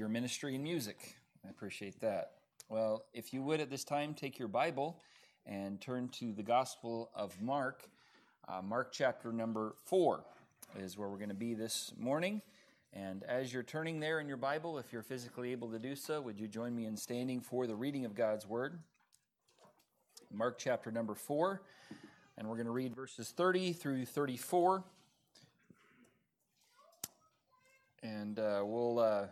your ministry and music. I appreciate that. Well, if you would at this time take your Bible and turn to the Gospel of Mark. Uh, Mark chapter number 4 is where we're going to be this morning. And as you're turning there in your Bible, if you're physically able to do so, would you join me in standing for the reading of God's Word? Mark chapter number 4, and we're going to read verses 30 through 34. And uh, we'll uh,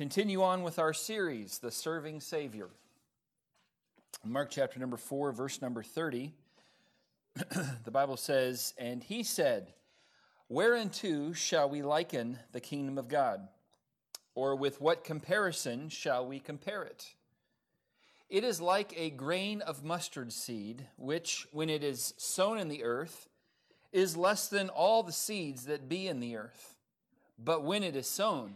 continue on with our series, The Serving Savior. Mark chapter number 4, verse number 30, the Bible says, And he said, Whereunto shall we liken the kingdom of God? Or with what comparison shall we compare it? It is like a grain of mustard seed, which, when it is sown in the earth, is less than all the seeds that be in the earth. But when it is sown,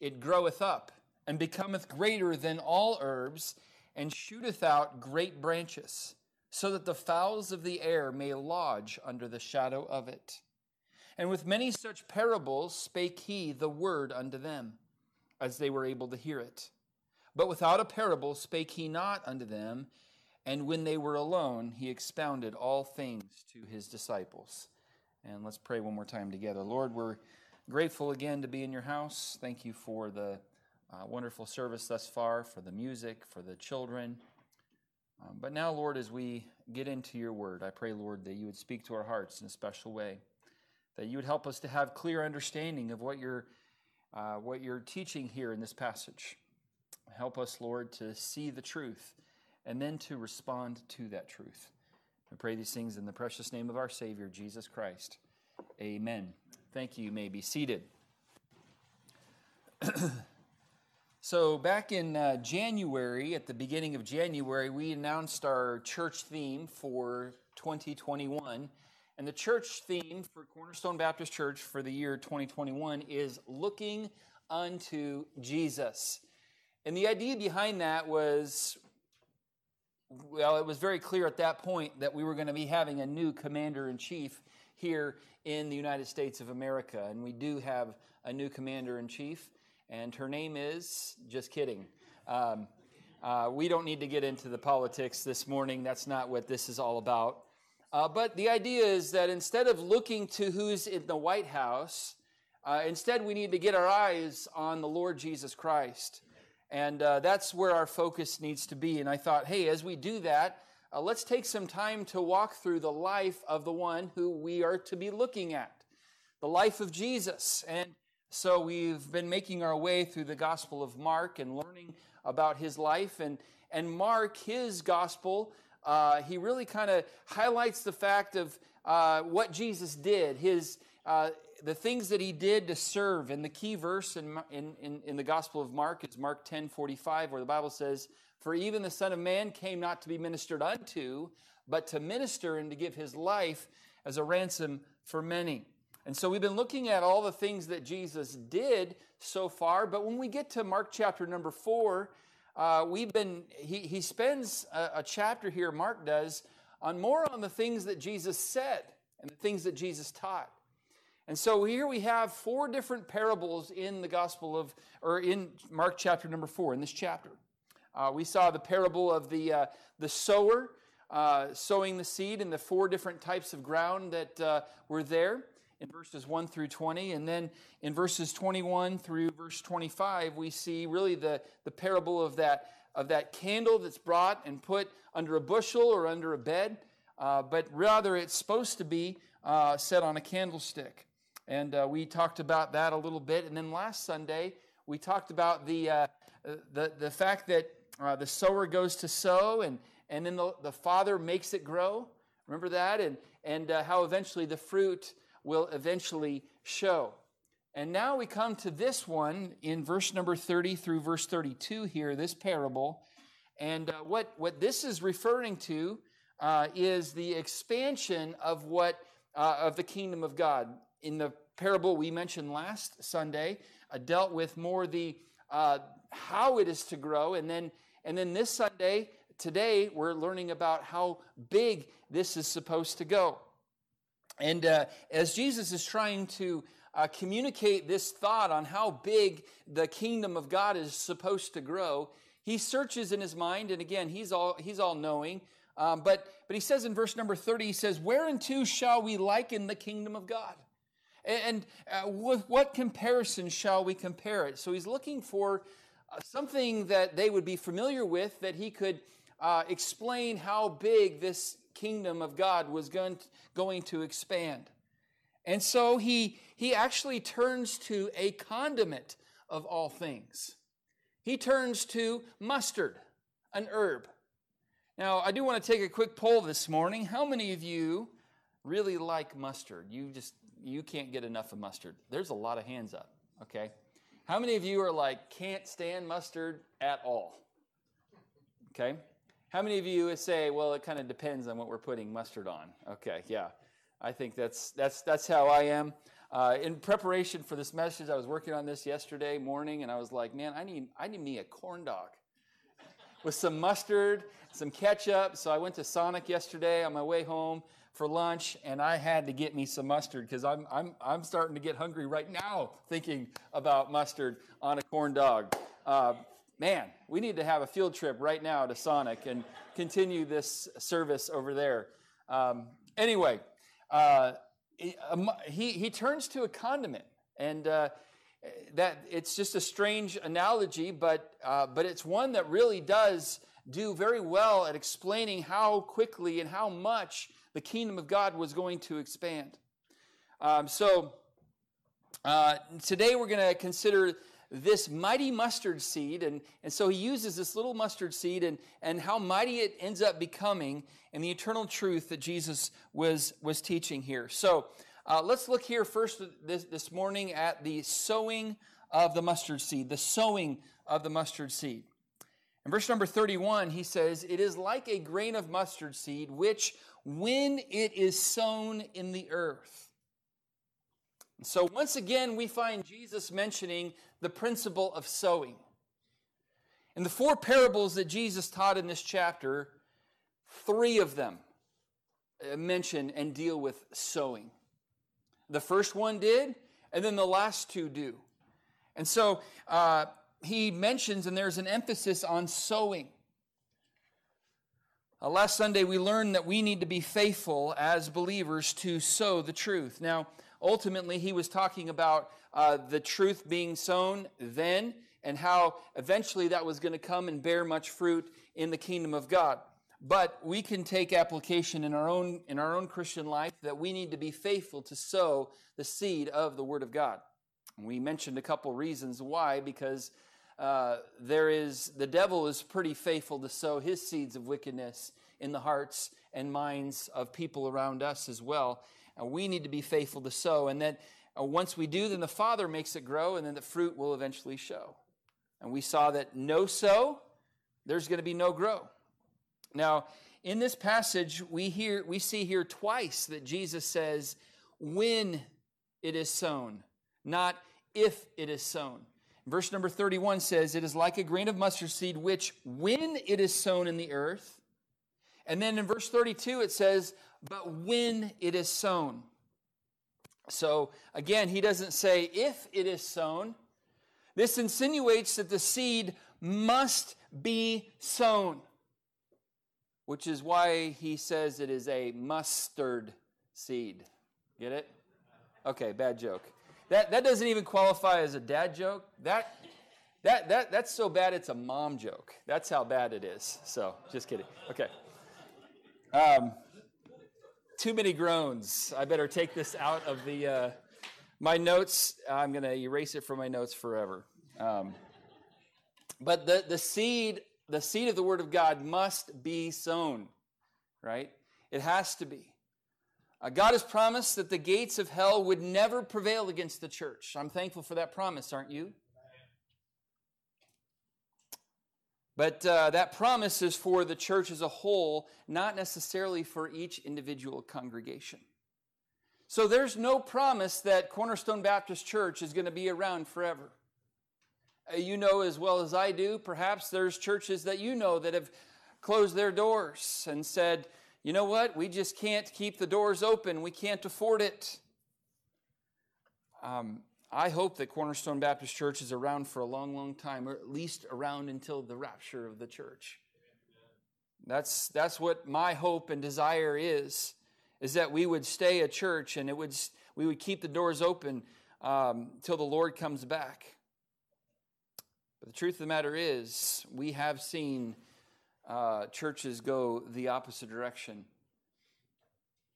it groweth up and becometh greater than all herbs, and shooteth out great branches, so that the fowls of the air may lodge under the shadow of it. And with many such parables spake he the word unto them, as they were able to hear it. But without a parable spake he not unto them, and when they were alone, he expounded all things to his disciples. And let's pray one more time together. Lord, we're Grateful again to be in your house. Thank you for the uh, wonderful service thus far, for the music, for the children. Um, but now, Lord, as we get into your word, I pray, Lord, that you would speak to our hearts in a special way, that you would help us to have clear understanding of what you're, uh, what you're teaching here in this passage. Help us, Lord, to see the truth and then to respond to that truth. I pray these things in the precious name of our Savior, Jesus Christ. Amen. Thank you. You may be seated. so, back in uh, January, at the beginning of January, we announced our church theme for 2021. And the church theme for Cornerstone Baptist Church for the year 2021 is looking unto Jesus. And the idea behind that was well, it was very clear at that point that we were going to be having a new commander in chief here in the United States of America. And we do have a new commander in chief, and her name is, just kidding. Um, uh, we don't need to get into the politics this morning. That's not what this is all about. Uh, but the idea is that instead of looking to who's in the White House, uh, instead we need to get our eyes on the Lord Jesus Christ. And uh, that's where our focus needs to be. And I thought, hey, as we do that, uh, let's take some time to walk through the life of the one who we are to be looking at, the life of Jesus. And so we've been making our way through the Gospel of Mark and learning about his life. And, and Mark, his Gospel, uh, he really kind of highlights the fact of uh, what Jesus did, his, uh, the things that he did to serve. And the key verse in, in, in the Gospel of Mark is Mark 10 45, where the Bible says, for even the Son of Man came not to be ministered unto, but to minister and to give his life as a ransom for many. And so we've been looking at all the things that Jesus did so far, but when we get to Mark chapter number four, uh, we've been, he, he spends a, a chapter here, Mark does, on more on the things that Jesus said and the things that Jesus taught. And so here we have four different parables in the Gospel of, or in Mark chapter number four, in this chapter. Uh, we saw the parable of the, uh, the sower uh, sowing the seed in the four different types of ground that uh, were there in verses 1 through 20. And then in verses 21 through verse 25, we see really the, the parable of that, of that candle that's brought and put under a bushel or under a bed, uh, but rather it's supposed to be uh, set on a candlestick. And we talked about that a little bit. And then last Sunday, we talked about the, the, the fact that uh, the sower goes to sow, and, and then the, the father makes it grow. Remember that? And, and uh, how eventually the fruit will eventually show. And now we come to this one in verse number 30 through verse 32 here, this parable. And uh, what, what this is referring to uh, is the expansion of what uh, of the kingdom of God. In the parable we mentioned last Sunday, uh, dealt with more the uh, how it is to grow, and then and then this Sunday, today, we're learning about how big this is supposed to go. And uh, as Jesus is trying to uh, communicate this thought on how big the kingdom of God is supposed to grow, he searches in his mind, and again, he's all, he's all knowing. Um, but, but he says in verse number 30, he says, Whereunto shall we liken the kingdom of God? And, and uh, with what comparison shall we compare it? So he's looking for something that they would be familiar with that he could uh, explain how big this kingdom of God was going to, going to expand. And so he, he actually turns to a condiment of all things. He turns to mustard, an herb. Now, I do want to take a quick poll this morning. How many of you really like mustard? You just you can't get enough of mustard. There's a lot of hands up, okay? How many of you are like can't stand mustard at all? Okay? How many of you say, well, it kind of depends on what we're putting mustard on? Okay, yeah. I think that's that's that's how I am. Uh, in preparation for this message, I was working on this yesterday morning, and I was like, man, I need I need me a corn dog with some mustard, some ketchup. So I went to Sonic yesterday on my way home for lunch, and I had to get me some mustard because I'm I'm I'm starting to get hungry right now thinking about mustard on a corn dog. Uh, man, we need to have a field trip right now to Sonic and continue this service over there. Um, anyway, uh, he, he turns to a condiment, and uh, that it's just a strange analogy, but, uh, but it's one that really does do very well at explaining how quickly and how much the kingdom of God was going to expand. Um, so uh, today we're going to consider this mighty mustard seed. And, and so he uses this little mustard seed and, and how mighty it ends up becoming and the eternal truth that Jesus was, was teaching here. So uh, let's look here first this, this morning at the sowing of the mustard seed, the sowing of the mustard seed. In verse number 31, he says, It is like a grain of mustard seed, which when it is sown in the earth, so once again, we find Jesus mentioning the principle of sowing. In the four parables that Jesus taught in this chapter, three of them uh, mention and deal with sowing. The first one did, and then the last two do. And so uh, he mentions, and there's an emphasis on sowing. Uh, last Sunday, we learned that we need to be faithful as believers to sow the truth. Now, ultimately, he was talking about uh, the truth being sown then and how eventually that was going to come and bear much fruit in the kingdom of God. But we can take application in our own in our own Christian life that we need to be faithful to sow the seed of the Word of God. We mentioned a couple reasons why, because uh, there is the devil is pretty faithful to sow his seeds of wickedness in the hearts and minds of people around us as well. And we need to be faithful to sow. And then uh, once we do, then the Father makes it grow, and then the fruit will eventually show. And we saw that no sow, there's going to be no grow. Now, in this passage, we hear we see here twice that Jesus says, when it is sown, not if it is sown. Verse number 31 says, It is like a grain of mustard seed, which when it is sown in the earth, and then in verse 32 it says, but when it is sown. So again, he doesn't say if it is sown. This insinuates that the seed must be sown, which is why he says it is a mustard seed. Get it? Okay, bad joke. That, that doesn't even qualify as a dad joke. That, that, that, that's so bad it's a mom joke. That's how bad it is. So, just kidding. Okay. Um, too many groans. I better take this out of the uh, my notes. I'm going to erase it from my notes forever. Um, but the, the seed, the seed of the word of God must be sown, right? It has to be. Uh, God has promised that the gates of hell would never prevail against the church. I'm thankful for that promise, aren't you? But uh, that promise is for the church as a whole, not necessarily for each individual congregation. So there's no promise that Cornerstone Baptist Church is going to be around forever. Uh, you know as well as I do, perhaps there's churches that you know that have closed their doors and said, you know what, we just can't keep the doors open, we can't afford it. Um, I hope that Cornerstone Baptist Church is around for a long, long time, or at least around until the rapture of the church. That's, that's what my hope and desire is, is that we would stay a church and it would, we would keep the doors open um, till the Lord comes back. But the truth of the matter is, we have seen uh, churches go the opposite direction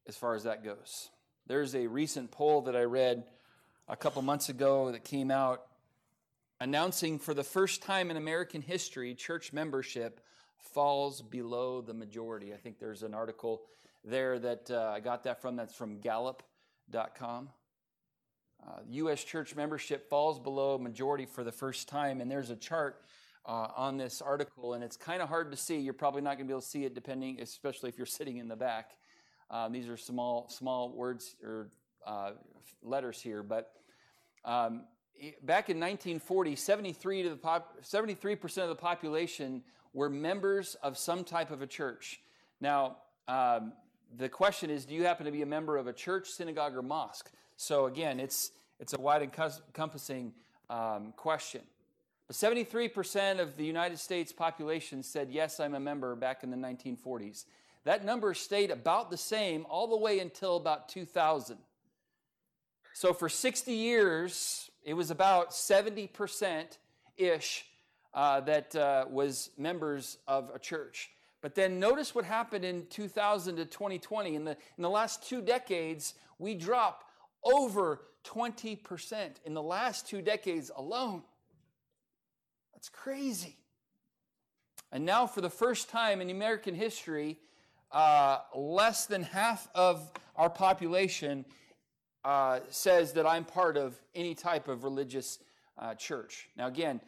as far as that goes. There's a recent poll that I read a couple months ago that came out announcing for the first time in American history, church membership falls below the majority. I think there's an article there that uh, I got that from. That's from Gallup.com. Uh, U.S. church membership falls below majority for the first time, and there's a chart uh, on this article, and it's kind of hard to see. You're probably not going to be able to see it, depending, especially if you're sitting in the back. Um, these are small, small words or uh, letters here, but um, back in 1940, 73 to the pop, 73% of the population were members of some type of a church. Now, um, the question is, do you happen to be a member of a church, synagogue, or mosque? So again, it's it's a wide encompassing um, question. But 73% of the United States population said, yes, I'm a member back in the 1940s. That number stayed about the same all the way until about 2000. So for 60 years, it was about 70% ish uh, that uh, was members of a church. But then notice what happened in 2000 to 2020. In the, in the last two decades, we dropped over 20% in the last two decades alone. That's crazy. And now, for the first time in American history, uh, less than half of our population uh, says that I'm part of any type of religious uh, church. Now, again,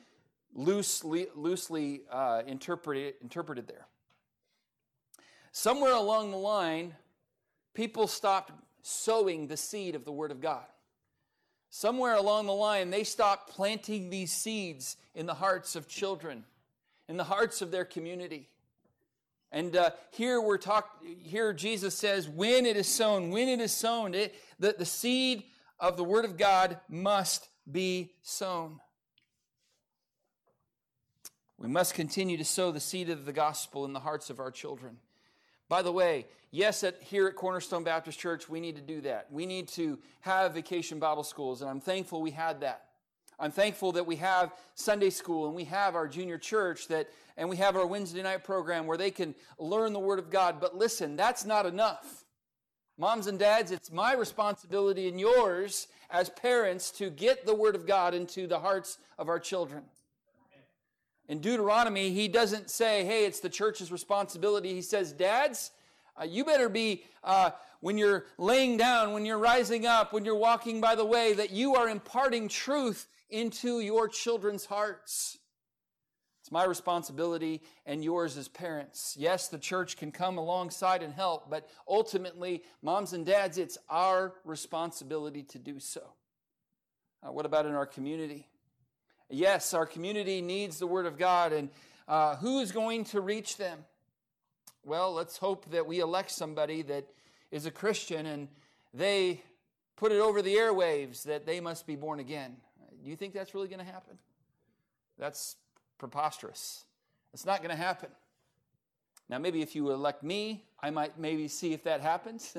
loosely, loosely uh, interpreted, interpreted there. Somewhere along the line, people stopped sowing the seed of the Word of God. Somewhere along the line, they stopped planting these seeds in the hearts of children, in the hearts of their community. And uh, here we're talk. Here Jesus says, "When it is sown, when it is sown, it, the, the seed of the Word of God must be sown." We must continue to sow the seed of the gospel in the hearts of our children. By the way, yes, at, here at Cornerstone Baptist Church, we need to do that. We need to have vacation Bible schools, and I'm thankful we had that. I'm thankful that we have Sunday school and we have our junior church that and we have our Wednesday night program where they can learn the word of God. But listen, that's not enough. Moms and dads, it's my responsibility and yours as parents to get the word of God into the hearts of our children. In Deuteronomy, he doesn't say, hey, it's the church's responsibility. He says, dads, uh, you better be, uh, when you're laying down, when you're rising up, when you're walking by the way, that you are imparting truth into your children's hearts. It's my responsibility and yours as parents. Yes, the church can come alongside and help, but ultimately, moms and dads, it's our responsibility to do so. Uh, what about in our community? Yes, our community needs the Word of God, and uh, who is going to reach them? Well, let's hope that we elect somebody that is a Christian and they put it over the airwaves that they must be born again. Do you think that's really going to happen? That's preposterous. It's not going to happen. Now, maybe if you elect me, I might maybe see if that happens.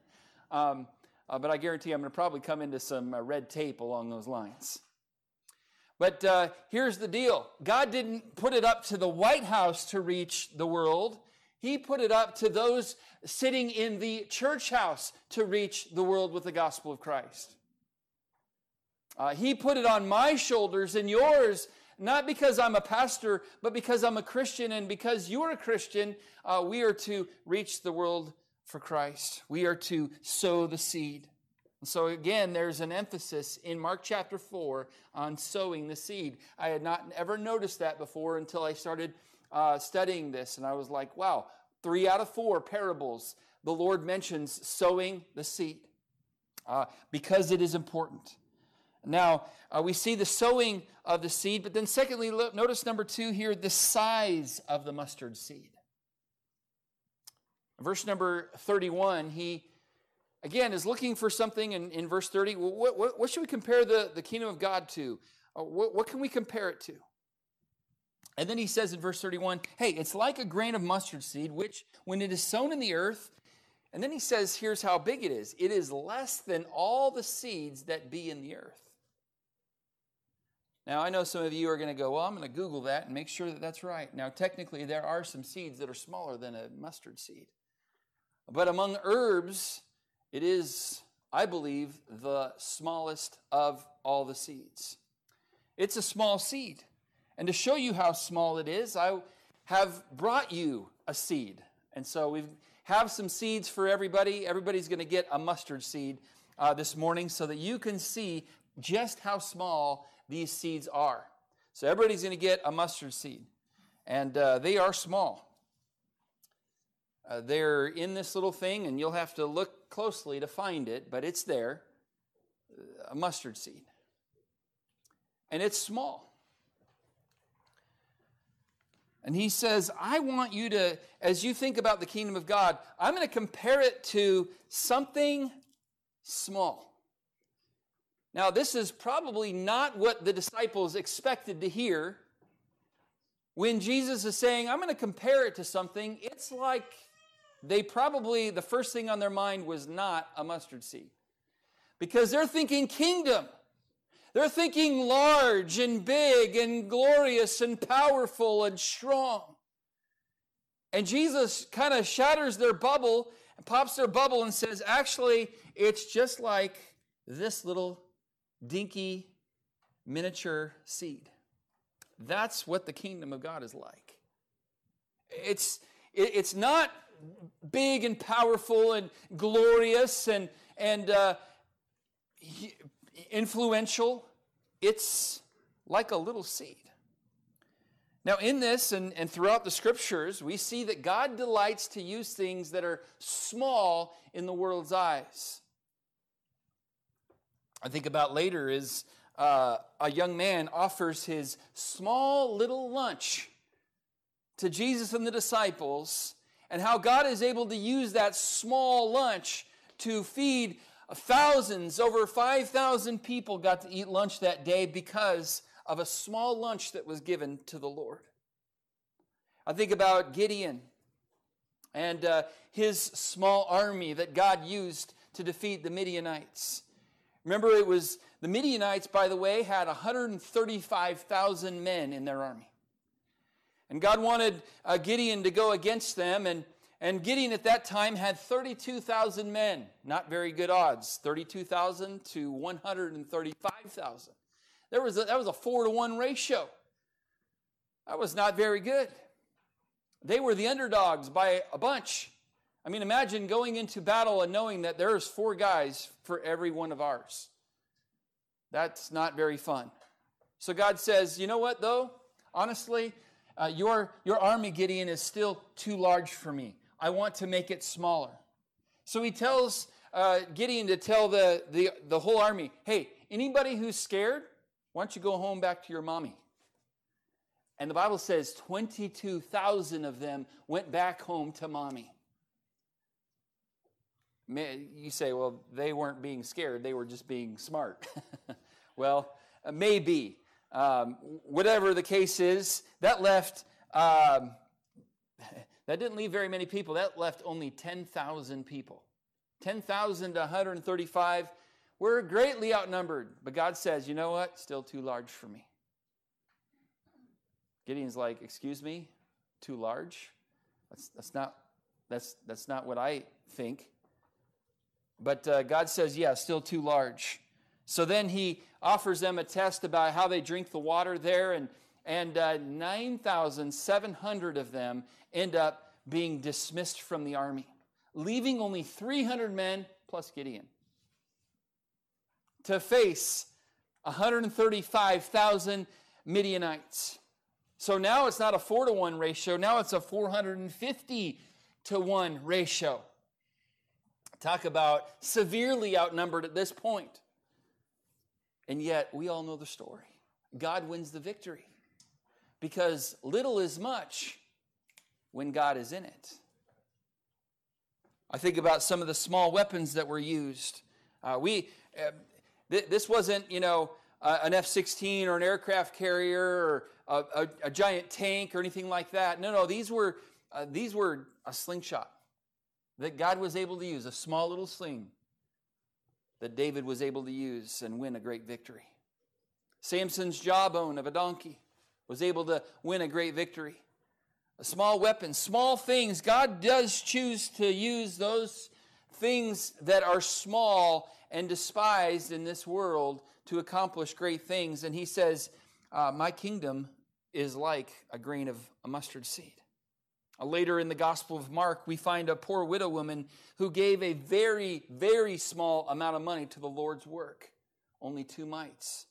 um, uh, but I guarantee I'm going to probably come into some uh, red tape along those lines. But uh, here's the deal God didn't put it up to the White House to reach the world, He put it up to those sitting in the church house to reach the world with the gospel of Christ. Uh, he put it on my shoulders and yours, not because I'm a pastor, but because I'm a Christian, and because you're a Christian, uh, we are to reach the world for Christ. We are to sow the seed. So again, there's an emphasis in Mark chapter 4 on sowing the seed. I had not ever noticed that before until I started uh, studying this, and I was like, wow, three out of four parables, the Lord mentions sowing the seed uh, because it is important. Now, uh, we see the sowing of the seed, but then secondly, look, notice number two here the size of the mustard seed. Verse number 31, he again, is looking for something in, in verse 30. What, what, what should we compare the, the kingdom of God to? Uh, what, what can we compare it to? And then he says in verse 31 hey, it's like a grain of mustard seed, which when it is sown in the earth, and then he says, here's how big it is it is less than all the seeds that be in the earth. Now, I know some of you are going to go, well, I'm going to Google that and make sure that that's right. Now, technically, there are some seeds that are smaller than a mustard seed. But among herbs, it is, I believe, the smallest of all the seeds. It's a small seed. And to show you how small it is, I have brought you a seed. And so we have some seeds for everybody. Everybody's going to get a mustard seed uh, this morning so that you can see just how small these seeds are. So everybody's going to get a mustard seed. And uh, they are small. Uh, they're in this little thing, and you'll have to look closely to find it, but it's there uh, a mustard seed. And it's small. And he says, I want you to, as you think about the kingdom of God, I'm going to compare it to something small. Now, this is probably not what the disciples expected to hear. When Jesus is saying, I'm going to compare it to something, it's like they probably, the first thing on their mind was not a mustard seed. Because they're thinking kingdom. They're thinking large and big and glorious and powerful and strong. And Jesus kind of shatters their bubble and pops their bubble and says, actually, it's just like this little dinky miniature seed. That's what the kingdom of God is like. It's, it's not big and powerful and glorious and, and uh, influential, it's like a little seed. Now, in this and, and throughout the scriptures, we see that God delights to use things that are small in the world's eyes. I think about later is uh, a young man offers his small little lunch to Jesus and the disciples, and how God is able to use that small lunch to feed Thousands, over 5,000 people got to eat lunch that day because of a small lunch that was given to the Lord. I think about Gideon and uh, his small army that God used to defeat the Midianites. Remember, it was the Midianites, by the way, had 135,000 men in their army. And God wanted uh, Gideon to go against them, and and Gideon at that time had 32,000 men. Not very good odds 32,000 to 135,000. There was that was a four to one ratio. That was not very good. They were the underdogs by a bunch. I mean, imagine going into battle and knowing that there's four guys for every one of ours. That's not very fun. So God says, you know what, though? Honestly, uh, your, your army, Gideon, is still too large for me. I want to make it smaller. So he tells uh, Gideon to tell the, the, the whole army, hey, anybody who's scared, why don't you go home back to your mommy? And the Bible says 22,000 of them went back home to mommy. You say, well, they weren't being scared, they were just being smart. well, uh, maybe. Um, whatever the case is, that left um, that didn't leave very many people. That left only 10,000 people. 10,000 to 135. We're greatly outnumbered. But God says, you know what? Still too large for me. Gideon's like, excuse me? Too large? That's, that's, not, that's, that's not what I think. But uh, God says, yeah, still too large. So then he offers them a test about how they drink the water there, and, and uh, 9,700 of them end up being dismissed from the army, leaving only 300 men plus Gideon to face 135,000 Midianites. So now it's not a 4 to 1 ratio, now it's a 450 to 1 ratio. Talk about severely outnumbered at this point. And yet, we all know the story. God wins the victory because little is much when God is in it. I think about some of the small weapons that were used. Uh, we, uh, th- this wasn't, you know, uh, an F 16 or an aircraft carrier or a, a, a, giant tank or anything like that. No, no, these were, uh, these were a slingshot that God was able to use, a small little sling that David was able to use and win a great victory. Samson's jawbone of a donkey was able to win a great victory. A small weapon, small things. God does choose to use those things that are small and despised in this world to accomplish great things. And he says, uh, My kingdom is like a grain of a mustard seed. Uh, later in the Gospel of Mark, we find a poor widow woman who gave a very, very small amount of money to the Lord's work, only two mites.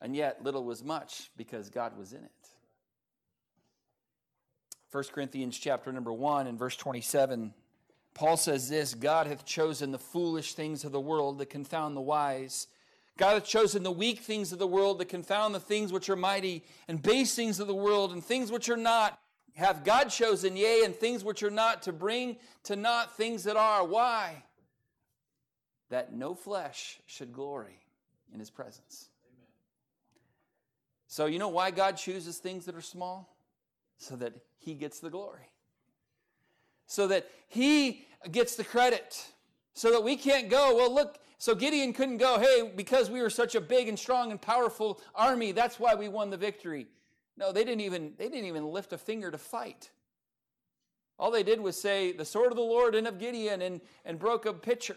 And yet, little was much because God was in it. 1 Corinthians chapter number 1 and verse 27, Paul says this God hath chosen the foolish things of the world to confound the wise. God hath chosen the weak things of the world to confound the things which are mighty, and base things of the world, and things which are not. Hath God chosen, yea, and things which are not, to bring to naught things that are. Why? That no flesh should glory in his presence. Amen. So, you know why God chooses things that are small? So that he gets the glory. So that he gets the credit. So that we can't go, well, look, so Gideon couldn't go, hey, because we were such a big and strong and powerful army, that's why we won the victory. No, they didn't even they didn't even lift a finger to fight. All they did was say, the sword of the Lord and of Gideon and, and broke a pitcher.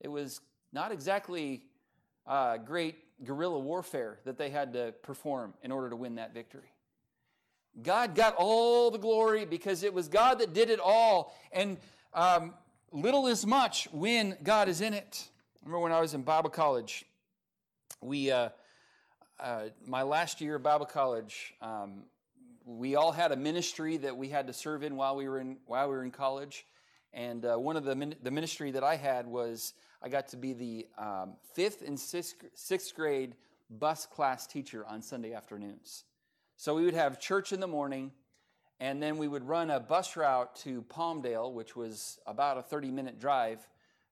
It was not exactly uh, great guerrilla warfare that they had to perform in order to win that victory. God got all the glory because it was God that did it all. And um, little is much when God is in it. I remember when I was in Bible college, we, uh, uh, my last year of Bible college, um, we all had a ministry that we had to serve in while we were in while we were in college, and uh, one of the min- the ministry that I had was I got to be the um, fifth and sixth, sixth grade bus class teacher on Sunday afternoons. So we would have church in the morning, and then we would run a bus route to Palmdale, which was about a 30 minute drive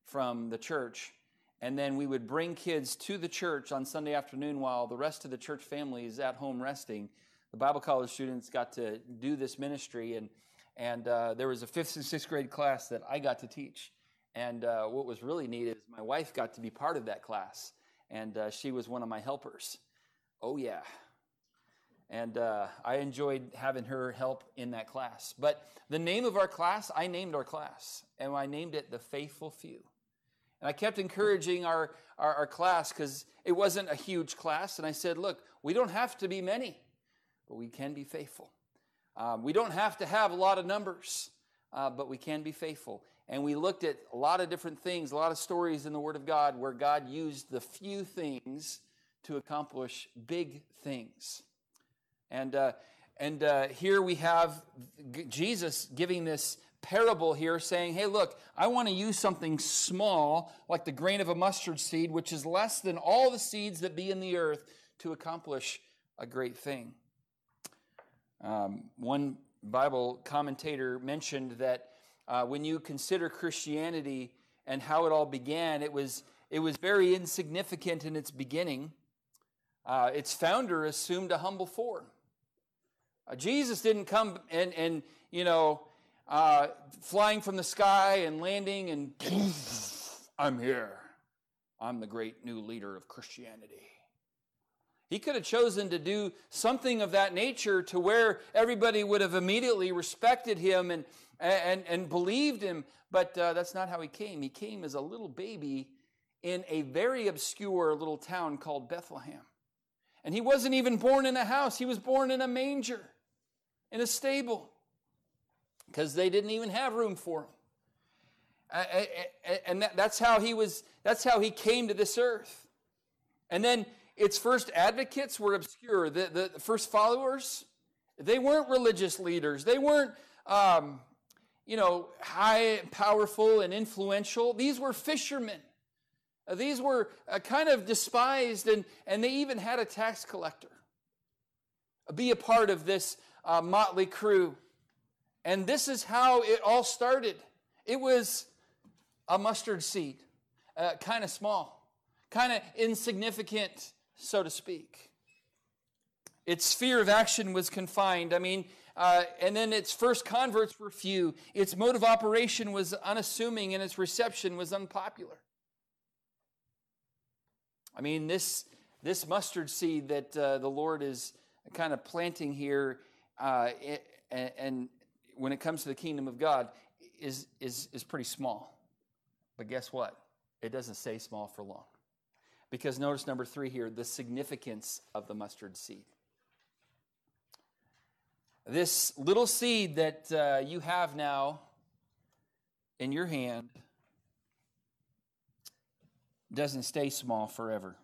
from the church. And then we would bring kids to the church on Sunday afternoon while the rest of the church family is at home resting. The Bible college students got to do this ministry, and, and uh, there was a fifth and sixth grade class that I got to teach. And uh, what was really neat is my wife got to be part of that class, and uh, she was one of my helpers. Oh, yeah. And uh, I enjoyed having her help in that class. But the name of our class, I named our class, and I named it The Faithful Few. And I kept encouraging our, our, our class because it wasn't a huge class. And I said, look, we don't have to be many, but we can be faithful. Um, we don't have to have a lot of numbers, uh, but we can be faithful. And we looked at a lot of different things, a lot of stories in the Word of God where God used the few things to accomplish big things. And, uh, and uh, here we have Jesus giving this parable here saying, hey, look, I want to use something small, like the grain of a mustard seed, which is less than all the seeds that be in the earth, to accomplish a great thing. Um, one Bible commentator mentioned that uh, when you consider Christianity and how it all began, it was, it was very insignificant in its beginning. Uh, its founder assumed a humble form. Uh, Jesus didn't come and, and you know, uh, flying from the sky and landing and I'm here. I'm the great new leader of Christianity. He could have chosen to do something of that nature to where everybody would have immediately respected him and, and, and believed him, but uh, that's not how he came. He came as a little baby in a very obscure little town called Bethlehem. And he wasn't even born in a house, he was born in a manger in a stable because they didn't even have room for him. And that's how he was, that's how he came to this earth. And then its first advocates were obscure. The, the first followers, they weren't religious leaders. They weren't, um, you know, high, and powerful, and influential. These were fishermen. Uh, these were uh, kind of despised, and, and they even had a tax collector be a part of this uh, motley crew. And this is how it all started. It was a mustard seed, uh, kind of small, kind of insignificant, so to speak. Its sphere of action was confined. I mean, uh, and then its first converts were few. Its mode of operation was unassuming, and its reception was unpopular. I mean, this, this mustard seed that uh, the Lord is kind of planting here, uh, and, and when it comes to the kingdom of God, is, is, is pretty small. But guess what? It doesn't stay small for long. Because notice number three here the significance of the mustard seed. This little seed that uh, you have now in your hand doesn't stay small forever.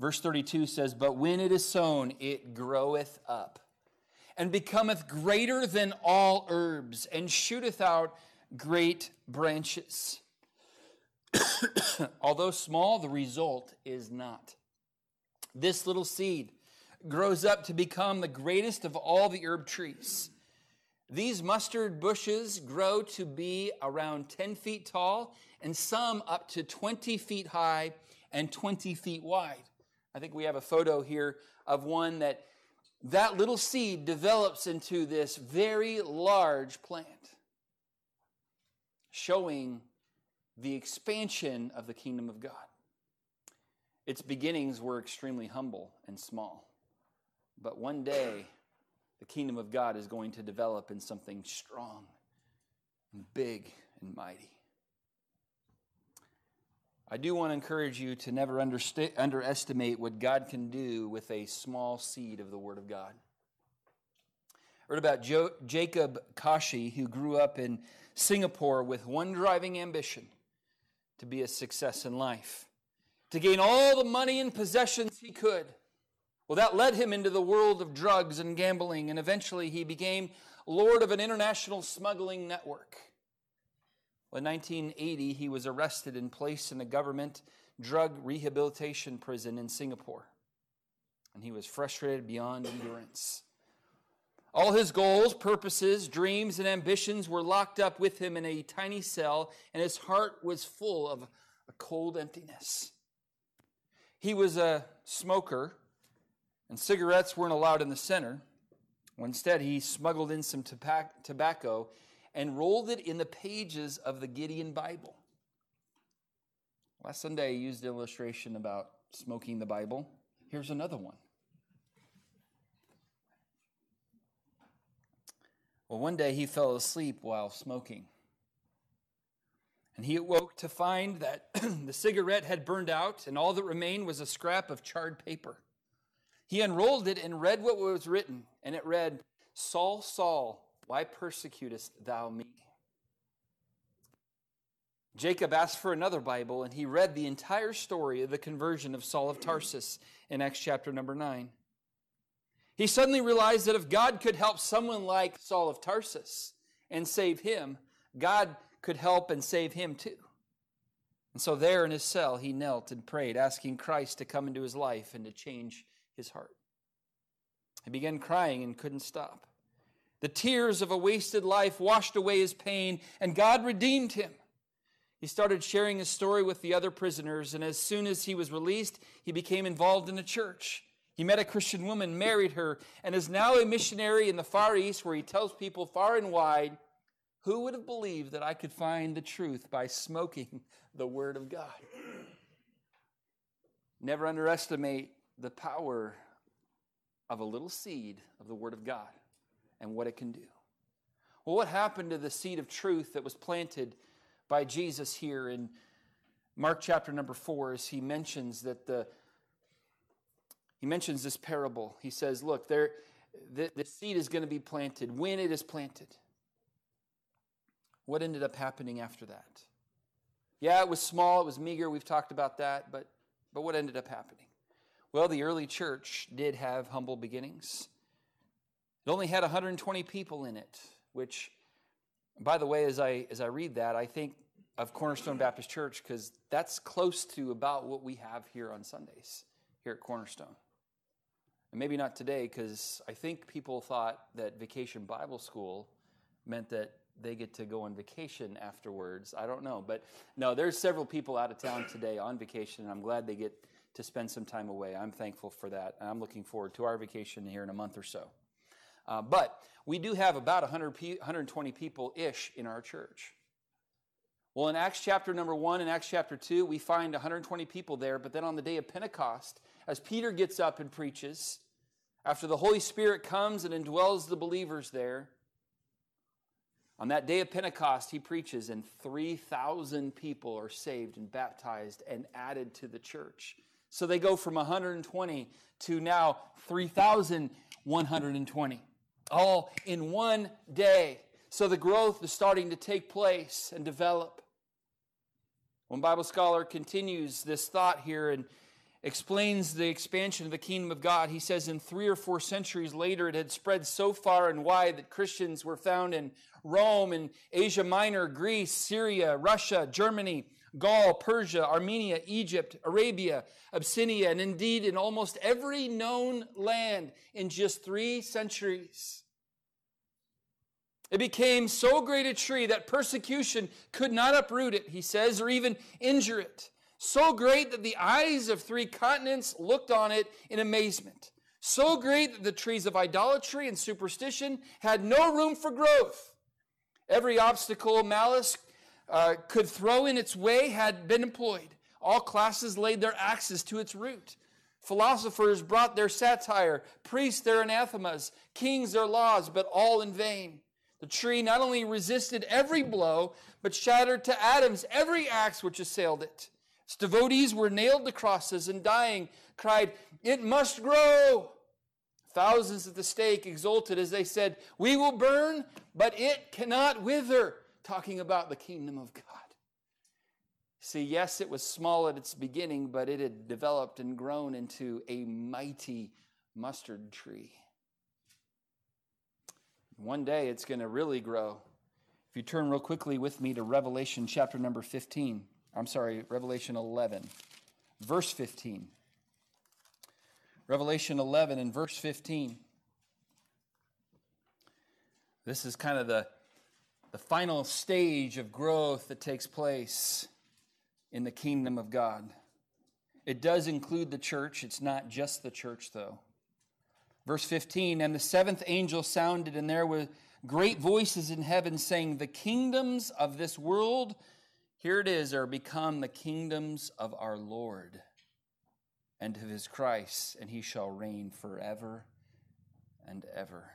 Verse 32 says, But when it is sown, it groweth up, and becometh greater than all herbs, and shooteth out great branches. Although small, the result is not. This little seed grows up to become the greatest of all the herb trees. These mustard bushes grow to be around 10 feet tall and some up to 20 feet high and 20 feet wide. I think we have a photo here of one that that little seed develops into this very large plant, showing the expansion of the kingdom of God. Its beginnings were extremely humble and small. But one day, the kingdom of God is going to develop in something strong and big and mighty. I do want to encourage you to never underestimate what God can do with a small seed of the Word of God. I read about jo- Jacob Kashi, who grew up in Singapore with one driving ambition to be a success in life, to gain all the money and possessions he could well, that led him into the world of drugs and gambling, and eventually he became lord of an international smuggling network. Well, in 1980, he was arrested and placed in a government drug rehabilitation prison in Singapore. And he was frustrated beyond endurance. All his goals, purposes, dreams, and ambitions were locked up with him in a tiny cell, and his heart was full of a cold emptiness. He was a smoker and cigarettes weren't allowed in the center. Instead, he smuggled in some tobacco and rolled it in the pages of the Gideon Bible. Last Sunday, I used an illustration about smoking the Bible. Here's another one. Well, one day he fell asleep while smoking. And he awoke to find that the cigarette had burned out, and all that remained was a scrap of charred paper. He unrolled it and read what was written, and it read, Saul, Saul, why persecutest thou me? Jacob asked for another Bible, and he read the entire story of the conversion of Saul of Tarsus in Acts chapter number 9. He suddenly realized that if God could help someone like Saul of Tarsus and save him, God could help and save him too. And so, there in his cell, he knelt and prayed, asking Christ to come into his life and to change his heart. He began crying and couldn't stop. The tears of a wasted life washed away his pain, and God redeemed him. He started sharing his story with the other prisoners, and as soon as he was released, he became involved in a church. He met a Christian woman, married her, and is now a missionary in the Far East where he tells people far and wide, Who would have believed that I could find the truth by smoking the Word of God? Never underestimate the power of a little seed of the Word of God and what it can do. Well, what happened to the seed of truth that was planted by Jesus here in Mark chapter number four as he mentions that the he mentions this parable. He says, Look, there the, the seed is going to be planted when it is planted. What ended up happening after that? Yeah, it was small, it was meager, we've talked about that, but but what ended up happening? Well, the early church did have humble beginnings. It only had 120 people in it, which, by the way, as I, as I read that, I think of Cornerstone Baptist Church because that's close to about what we have here on Sundays, here at Cornerstone. And maybe not today because I think people thought that Vacation Bible School meant that they get to go on vacation afterwards. I don't know. But no, there's several people out of town today on vacation, and I'm glad they get to spend some time away. I'm thankful for that. I'm looking forward to our vacation here in a month or so. Uh, but we do have about 100 120 people ish in our church. Well, in Acts chapter number one and Acts chapter two, we find 120 people there, but then on the day of Pentecost, as Peter gets up and preaches, after the Holy Spirit comes and indwells the believers there, on that day of Pentecost, he preaches, and 3,000 people are saved and baptized and added to the church. So they go from 120 to now 3,120, all in one day. So the growth is starting to take place and develop. One Bible scholar continues this thought here and explains the expansion of the kingdom of God. He says, in three or four centuries later, it had spread so far and wide that Christians were found in Rome in Asia Minor, Greece, Syria, Russia, Germany, Gaul, Persia, Armenia, Egypt, Arabia, Abyssinia, and indeed in almost every known land in just three centuries. It became so great a tree that persecution could not uproot it, he says, or even injure it. So great that the eyes of three continents looked on it in amazement. So great that the trees of idolatry and superstition had no room for growth. Every obstacle malice uh, could throw in its way had been employed. All classes laid their axes to its root. Philosophers brought their satire, priests their anathemas, kings their laws, but all in vain. The tree not only resisted every blow, but shattered to atoms every axe which assailed it. Its devotees were nailed to crosses and dying cried, It must grow. Thousands at the stake exulted as they said, We will burn, but it cannot wither talking about the kingdom of God. See, yes, it was small at its beginning, but it had developed and grown into a mighty mustard tree. One day it's going to really grow. If you turn real quickly with me to Revelation chapter number 15, I'm sorry, Revelation 11, verse 15. Revelation 11 and verse 15. This is kind of the the final stage of growth that takes place in the kingdom of God. It does include the church, it's not just the church, though. Verse 15 And the seventh angel sounded, and there were great voices in heaven saying, The kingdoms of this world, here it is, are become the kingdoms of our Lord and of his Christ, and he shall reign forever and ever.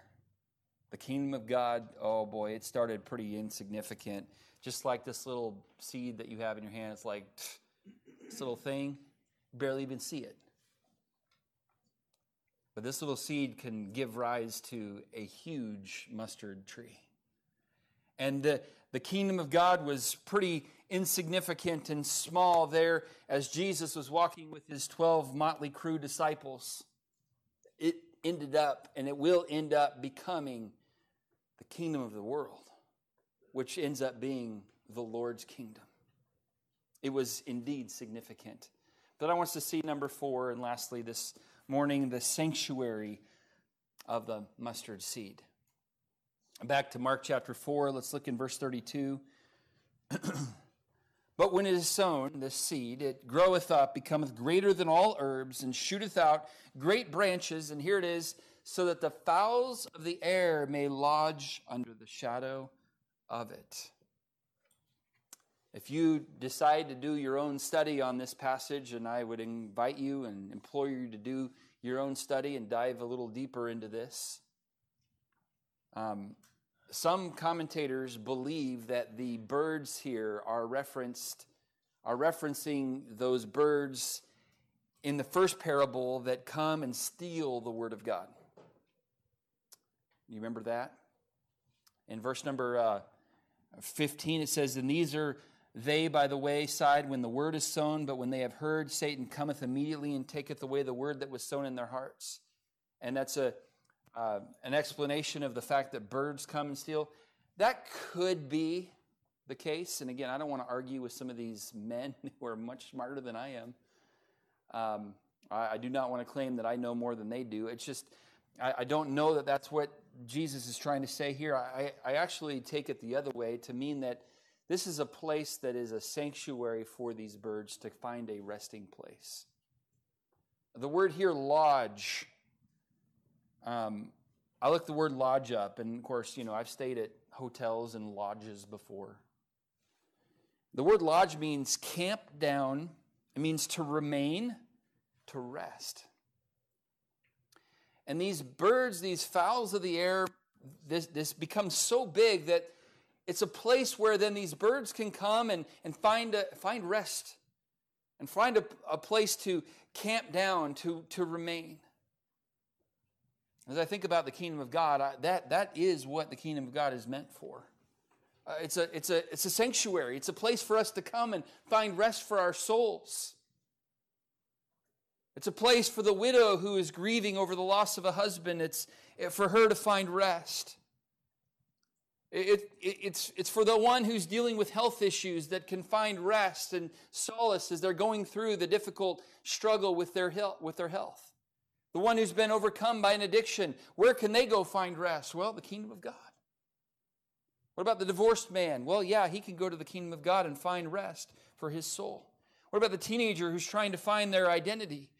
The kingdom of God, oh boy, it started pretty insignificant. Just like this little seed that you have in your hand, it's like this little thing, barely even see it. But this little seed can give rise to a huge mustard tree. And the, the kingdom of God was pretty insignificant and small there as Jesus was walking with his 12 motley crew disciples. It ended up, and it will end up becoming the kingdom of the world, which ends up being the Lord's kingdom. It was indeed significant. But I want us to see number four, and lastly, this morning, the sanctuary of the mustard seed. Back to Mark chapter 4, let's look in verse 32. But when it is sown, this seed, it groweth up, becometh greater than all herbs, and shooteth out great branches. And here it is so that the fowls of the air may lodge under the shadow of it. If you decide to do your own study on this passage, and I would invite you and implore you to do your own study and dive a little deeper into this. Um, some commentators believe that the birds here are referenced are referencing those birds in the first parable that come and steal the word of God. You remember that? In verse number uh, 15, it says, And these are they by the wayside when the word is sown, but when they have heard, Satan cometh immediately and taketh away the word that was sown in their hearts. And that's a, uh, an explanation of the fact that birds come and steal. That could be the case. And again, I don't want to argue with some of these men who are much smarter than I am. Um, I, I, do not want to claim that I know more than they do. It's just, I, I don't know that that's what Jesus is trying to say here. I, I actually take it the other way to mean that this is a place that is a sanctuary for these birds to find a resting place. The word here, lodge, um, I looked the word lodge up, and of course, you know, I've stayed at hotels and lodges before. The word lodge means camp down, it means to remain, to rest. And these birds, these fowls of the air, this, this becomes so big that it's a place where then these birds can come and, and find, a, find rest and find a, a place to camp down, to, to remain. As I think about the kingdom of God, I, that, that is what the kingdom of God is meant for. Uh, it's, a, it's, a, it's a sanctuary, it's a place for us to come and find rest for our souls. It's a place for the widow who is grieving over the loss of a husband. It's for her to find rest. It, it, it's, it's for the one who's dealing with health issues that can find rest and solace as they're going through the difficult struggle with their, health, with their health. The one who's been overcome by an addiction, where can they go find rest? Well, the kingdom of God. What about the divorced man? Well, yeah, he can go to the kingdom of God and find rest for his soul. What about the teenager who's trying to find their identity?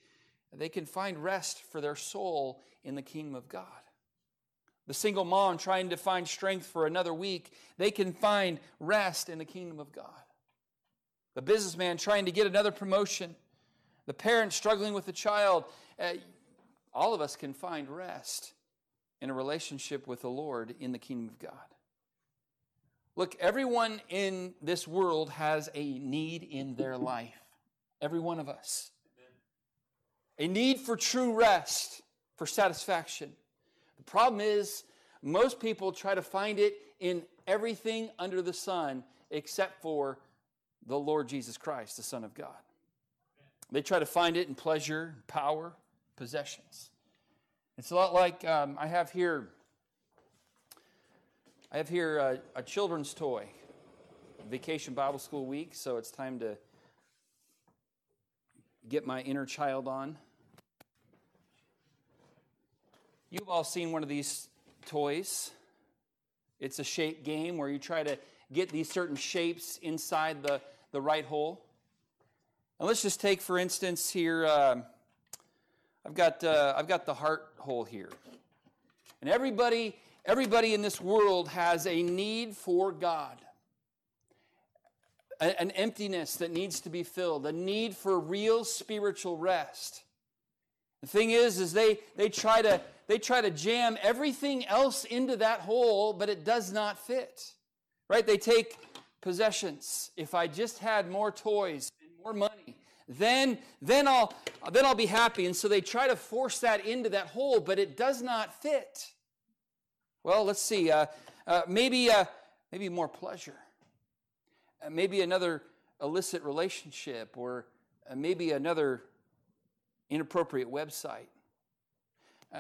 They can find rest for their soul in the kingdom of God. The single mom trying to find strength for another week, they can find rest in the kingdom of God. The businessman trying to get another promotion, the parent struggling with the child, uh, all of us can find rest in a relationship with the Lord in the kingdom of God. Look, everyone in this world has a need in their life. Every one of us. A need for true rest, for satisfaction. The problem is, most people try to find it in everything under the sun except for the Lord Jesus Christ, the Son of God. They try to find it in pleasure, power, possessions. It's a lot like um, I have here. I have here a, a children's toy, Vacation Bible School week, so it's time to get my inner child on. You've all seen one of these toys. It's a shape game where you try to get these certain shapes inside the, the right hole. And let's just take, for instance, here, uh, I've, got, uh, I've got the heart hole here. And everybody, everybody in this world has a need for God an emptiness that needs to be filled, a need for real spiritual rest. The thing is, is they, they try to they try to jam everything else into that hole, but it does not fit. Right? They take possessions. If I just had more toys and more money, then then I'll then I'll be happy. And so they try to force that into that hole, but it does not fit. Well, let's see. Uh, uh, maybe uh, maybe more pleasure. Uh, maybe another illicit relationship, or uh, maybe another inappropriate website.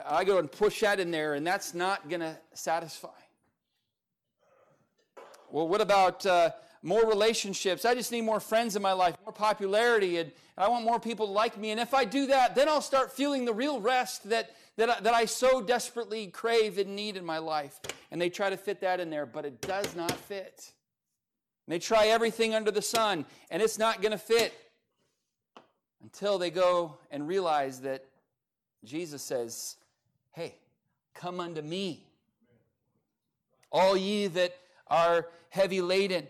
I go and push that in there, and that's not going to satisfy. Well, what about uh, more relationships? I just need more friends in my life, more popularity, and I want more people to like me. And if I do that, then I'll start feeling the real rest that, that, I, that I so desperately crave and need in my life. And they try to fit that in there, but it does not fit. And they try everything under the sun, and it's not going to fit until they go and realize that Jesus says, Hey, come unto me. All ye that are heavy laden,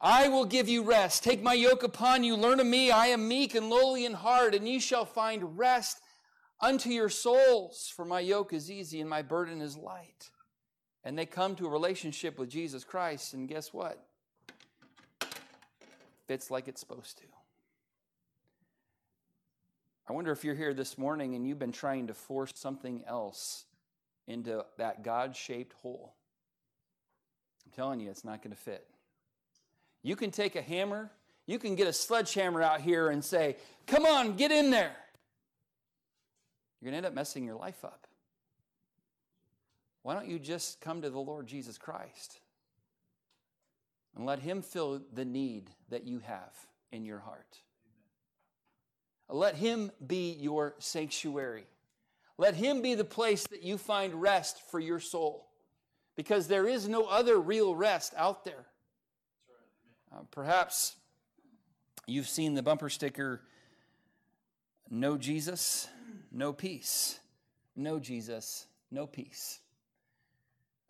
I will give you rest. Take my yoke upon you. Learn of me. I am meek and lowly in heart, and ye shall find rest unto your souls. For my yoke is easy and my burden is light. And they come to a relationship with Jesus Christ, and guess what? Fits like it's supposed to. I wonder if you're here this morning and you've been trying to force something else into that God shaped hole. I'm telling you, it's not going to fit. You can take a hammer, you can get a sledgehammer out here and say, Come on, get in there. You're going to end up messing your life up. Why don't you just come to the Lord Jesus Christ and let Him fill the need that you have in your heart? Let Him be your sanctuary. Let Him be the place that you find rest for your soul. Because there is no other real rest out there. Uh, perhaps you've seen the bumper sticker No Jesus, no peace. No Jesus, no peace.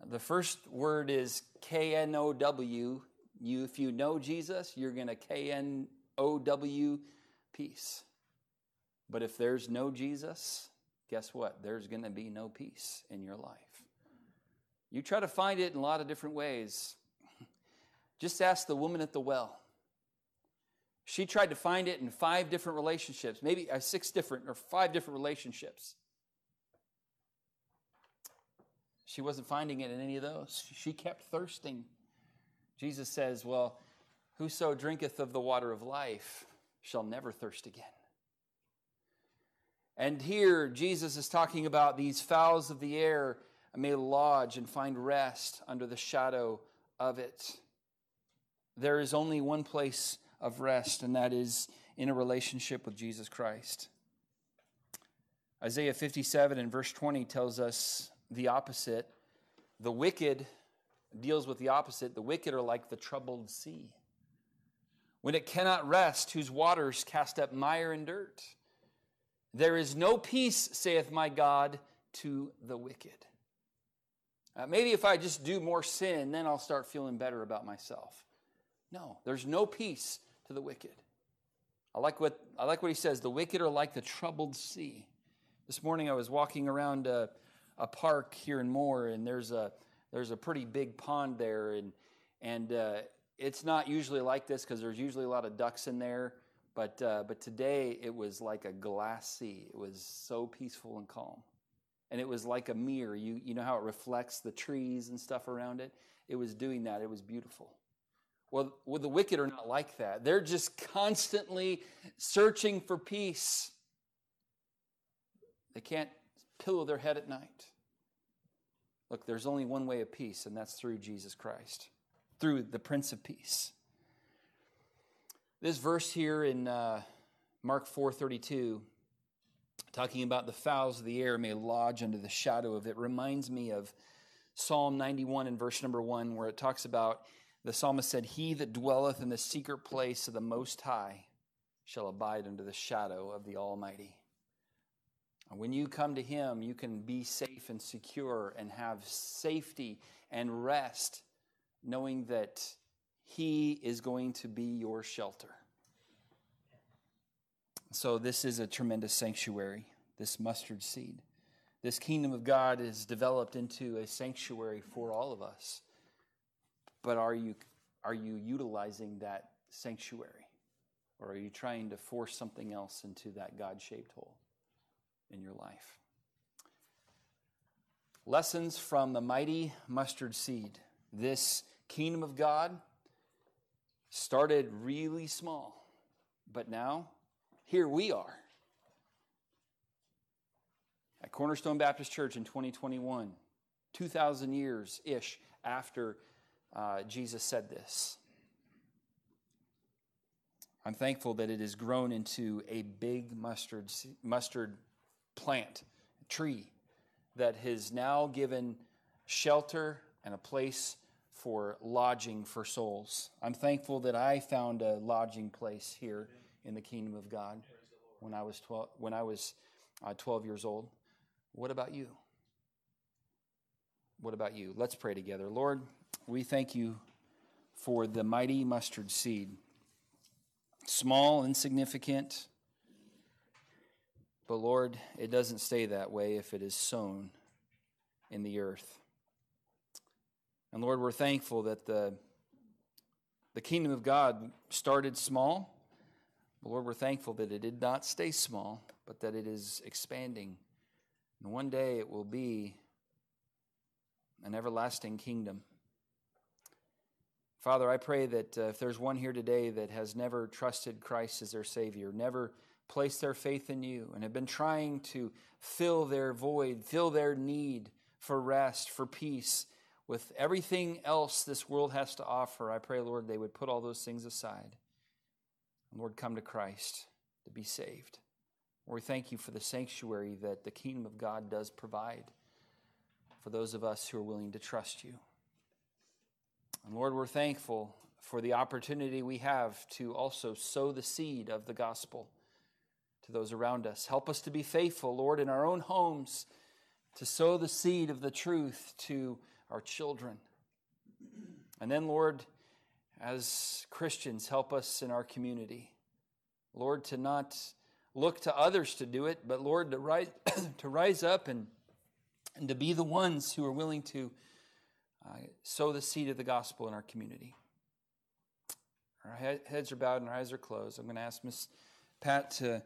The first word is K N O W. You, if you know Jesus, you're going to K N O W peace. But if there's no Jesus, guess what? There's going to be no peace in your life. You try to find it in a lot of different ways. Just ask the woman at the well. She tried to find it in five different relationships, maybe uh, six different or five different relationships. She wasn't finding it in any of those. She kept thirsting. Jesus says, Well, whoso drinketh of the water of life shall never thirst again. And here, Jesus is talking about these fowls of the air may lodge and find rest under the shadow of it. There is only one place of rest, and that is in a relationship with Jesus Christ. Isaiah 57 and verse 20 tells us the opposite. The wicked deals with the opposite. The wicked are like the troubled sea. When it cannot rest, whose waters cast up mire and dirt. There is no peace, saith my God, to the wicked. Uh, maybe if I just do more sin, then I'll start feeling better about myself. No, there's no peace to the wicked. I like what, I like what he says the wicked are like the troubled sea. This morning I was walking around a, a park here in Moore, and there's a, there's a pretty big pond there, and, and uh, it's not usually like this because there's usually a lot of ducks in there. But, uh, but today it was like a glass sea. It was so peaceful and calm. And it was like a mirror. You, you know how it reflects the trees and stuff around it? It was doing that. It was beautiful. Well, well, the wicked are not like that. They're just constantly searching for peace. They can't pillow their head at night. Look, there's only one way of peace, and that's through Jesus Christ, through the Prince of Peace. This verse here in uh, Mark 4:32, talking about the fowls of the air may lodge under the shadow of it, reminds me of Psalm 91 and verse number one, where it talks about the psalmist said, "He that dwelleth in the secret place of the Most High shall abide under the shadow of the Almighty." When you come to Him, you can be safe and secure and have safety and rest, knowing that he is going to be your shelter. So, this is a tremendous sanctuary, this mustard seed. This kingdom of God is developed into a sanctuary for all of us. But are you, are you utilizing that sanctuary? Or are you trying to force something else into that God shaped hole in your life? Lessons from the mighty mustard seed. This kingdom of God started really small, but now here we are at Cornerstone Baptist Church in 2021, 2,000 years ish after uh, Jesus said this. I'm thankful that it has grown into a big mustard, mustard plant, tree, that has now given shelter and a place for lodging for souls. I'm thankful that I found a lodging place here in the kingdom of God when I was 12, when I was, uh, 12 years old. What about you? What about you? Let's pray together. Lord, we thank you for the mighty mustard seed. Small, insignificant, but Lord, it doesn't stay that way if it is sown in the earth. And Lord, we're thankful that the, the kingdom of God started small. But Lord, we're thankful that it did not stay small, but that it is expanding. And one day it will be an everlasting kingdom. Father, I pray that uh, if there's one here today that has never trusted Christ as their Savior, never placed their faith in you, and have been trying to fill their void, fill their need for rest, for peace, with everything else this world has to offer, I pray, Lord, they would put all those things aside. And Lord, come to Christ to be saved. We thank you for the sanctuary that the kingdom of God does provide for those of us who are willing to trust you. And Lord, we're thankful for the opportunity we have to also sow the seed of the gospel to those around us. Help us to be faithful, Lord, in our own homes, to sow the seed of the truth to our children. And then, Lord, as Christians, help us in our community. Lord, to not look to others to do it, but Lord, to rise, to rise up and, and to be the ones who are willing to uh, sow the seed of the gospel in our community. Our heads are bowed and our eyes are closed. I'm going to ask Miss Pat to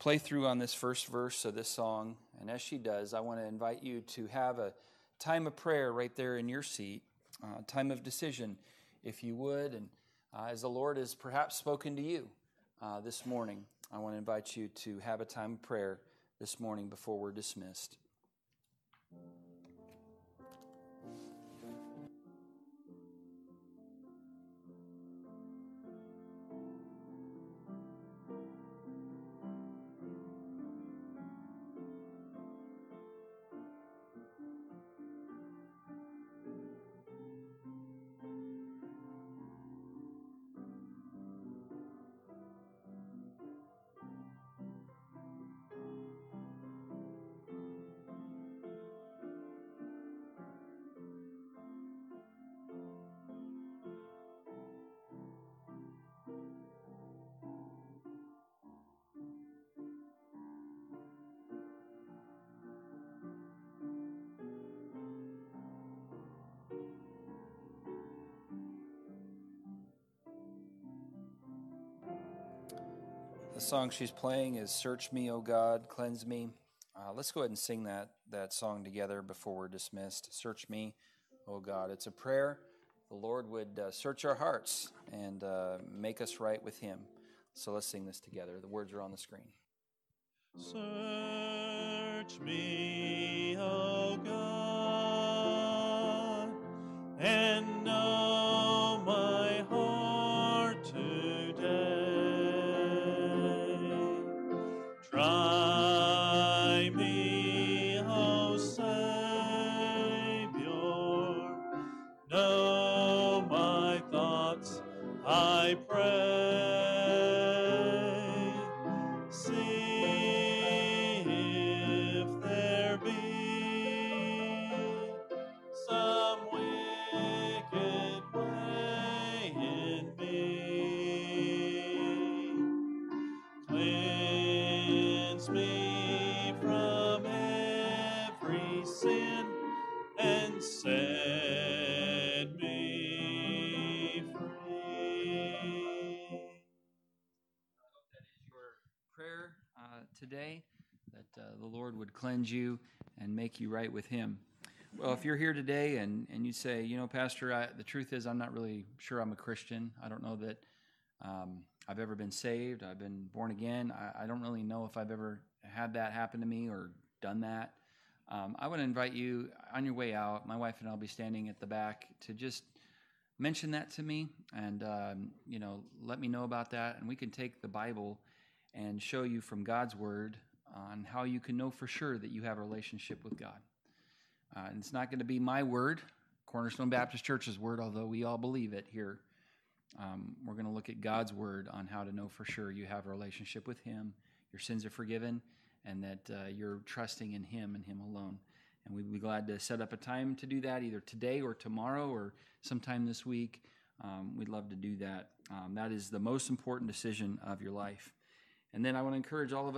play through on this first verse of this song. And as she does, I want to invite you to have a time of prayer right there in your seat, uh, time of decision, if you would. And uh, as the Lord has perhaps spoken to you uh, this morning, I want to invite you to have a time of prayer this morning before we're dismissed. The song she's playing is Search Me, O God, Cleanse Me. Uh, let's go ahead and sing that, that song together before we're dismissed. Search Me, O God. It's a prayer. The Lord would uh, search our hearts and uh, make us right with Him. So let's sing this together. The words are on the screen. Search me, O God, and know my cleanse you and make you right with Him. Well, if you're here today and, and you say, you know, Pastor, I, the truth is I'm not really sure I'm a Christian. I don't know that um, I've ever been saved. I've been born again. I, I don't really know if I've ever had that happen to me or done that. Um, I want to invite you on your way out. My wife and I'll be standing at the back to just mention that to me and um, you know let me know about that and we can take the bible and show you from god's word on how you can know for sure that you have a relationship with god uh, and it's not going to be my word cornerstone baptist church's word although we all believe it here um, we're going to look at god's word on how to know for sure you have a relationship with him your sins are forgiven and that uh, you're trusting in him and him alone and we'd be glad to set up a time to do that either today or tomorrow or sometime this week. Um, we'd love to do that. Um, that is the most important decision of your life. And then I want to encourage all of us.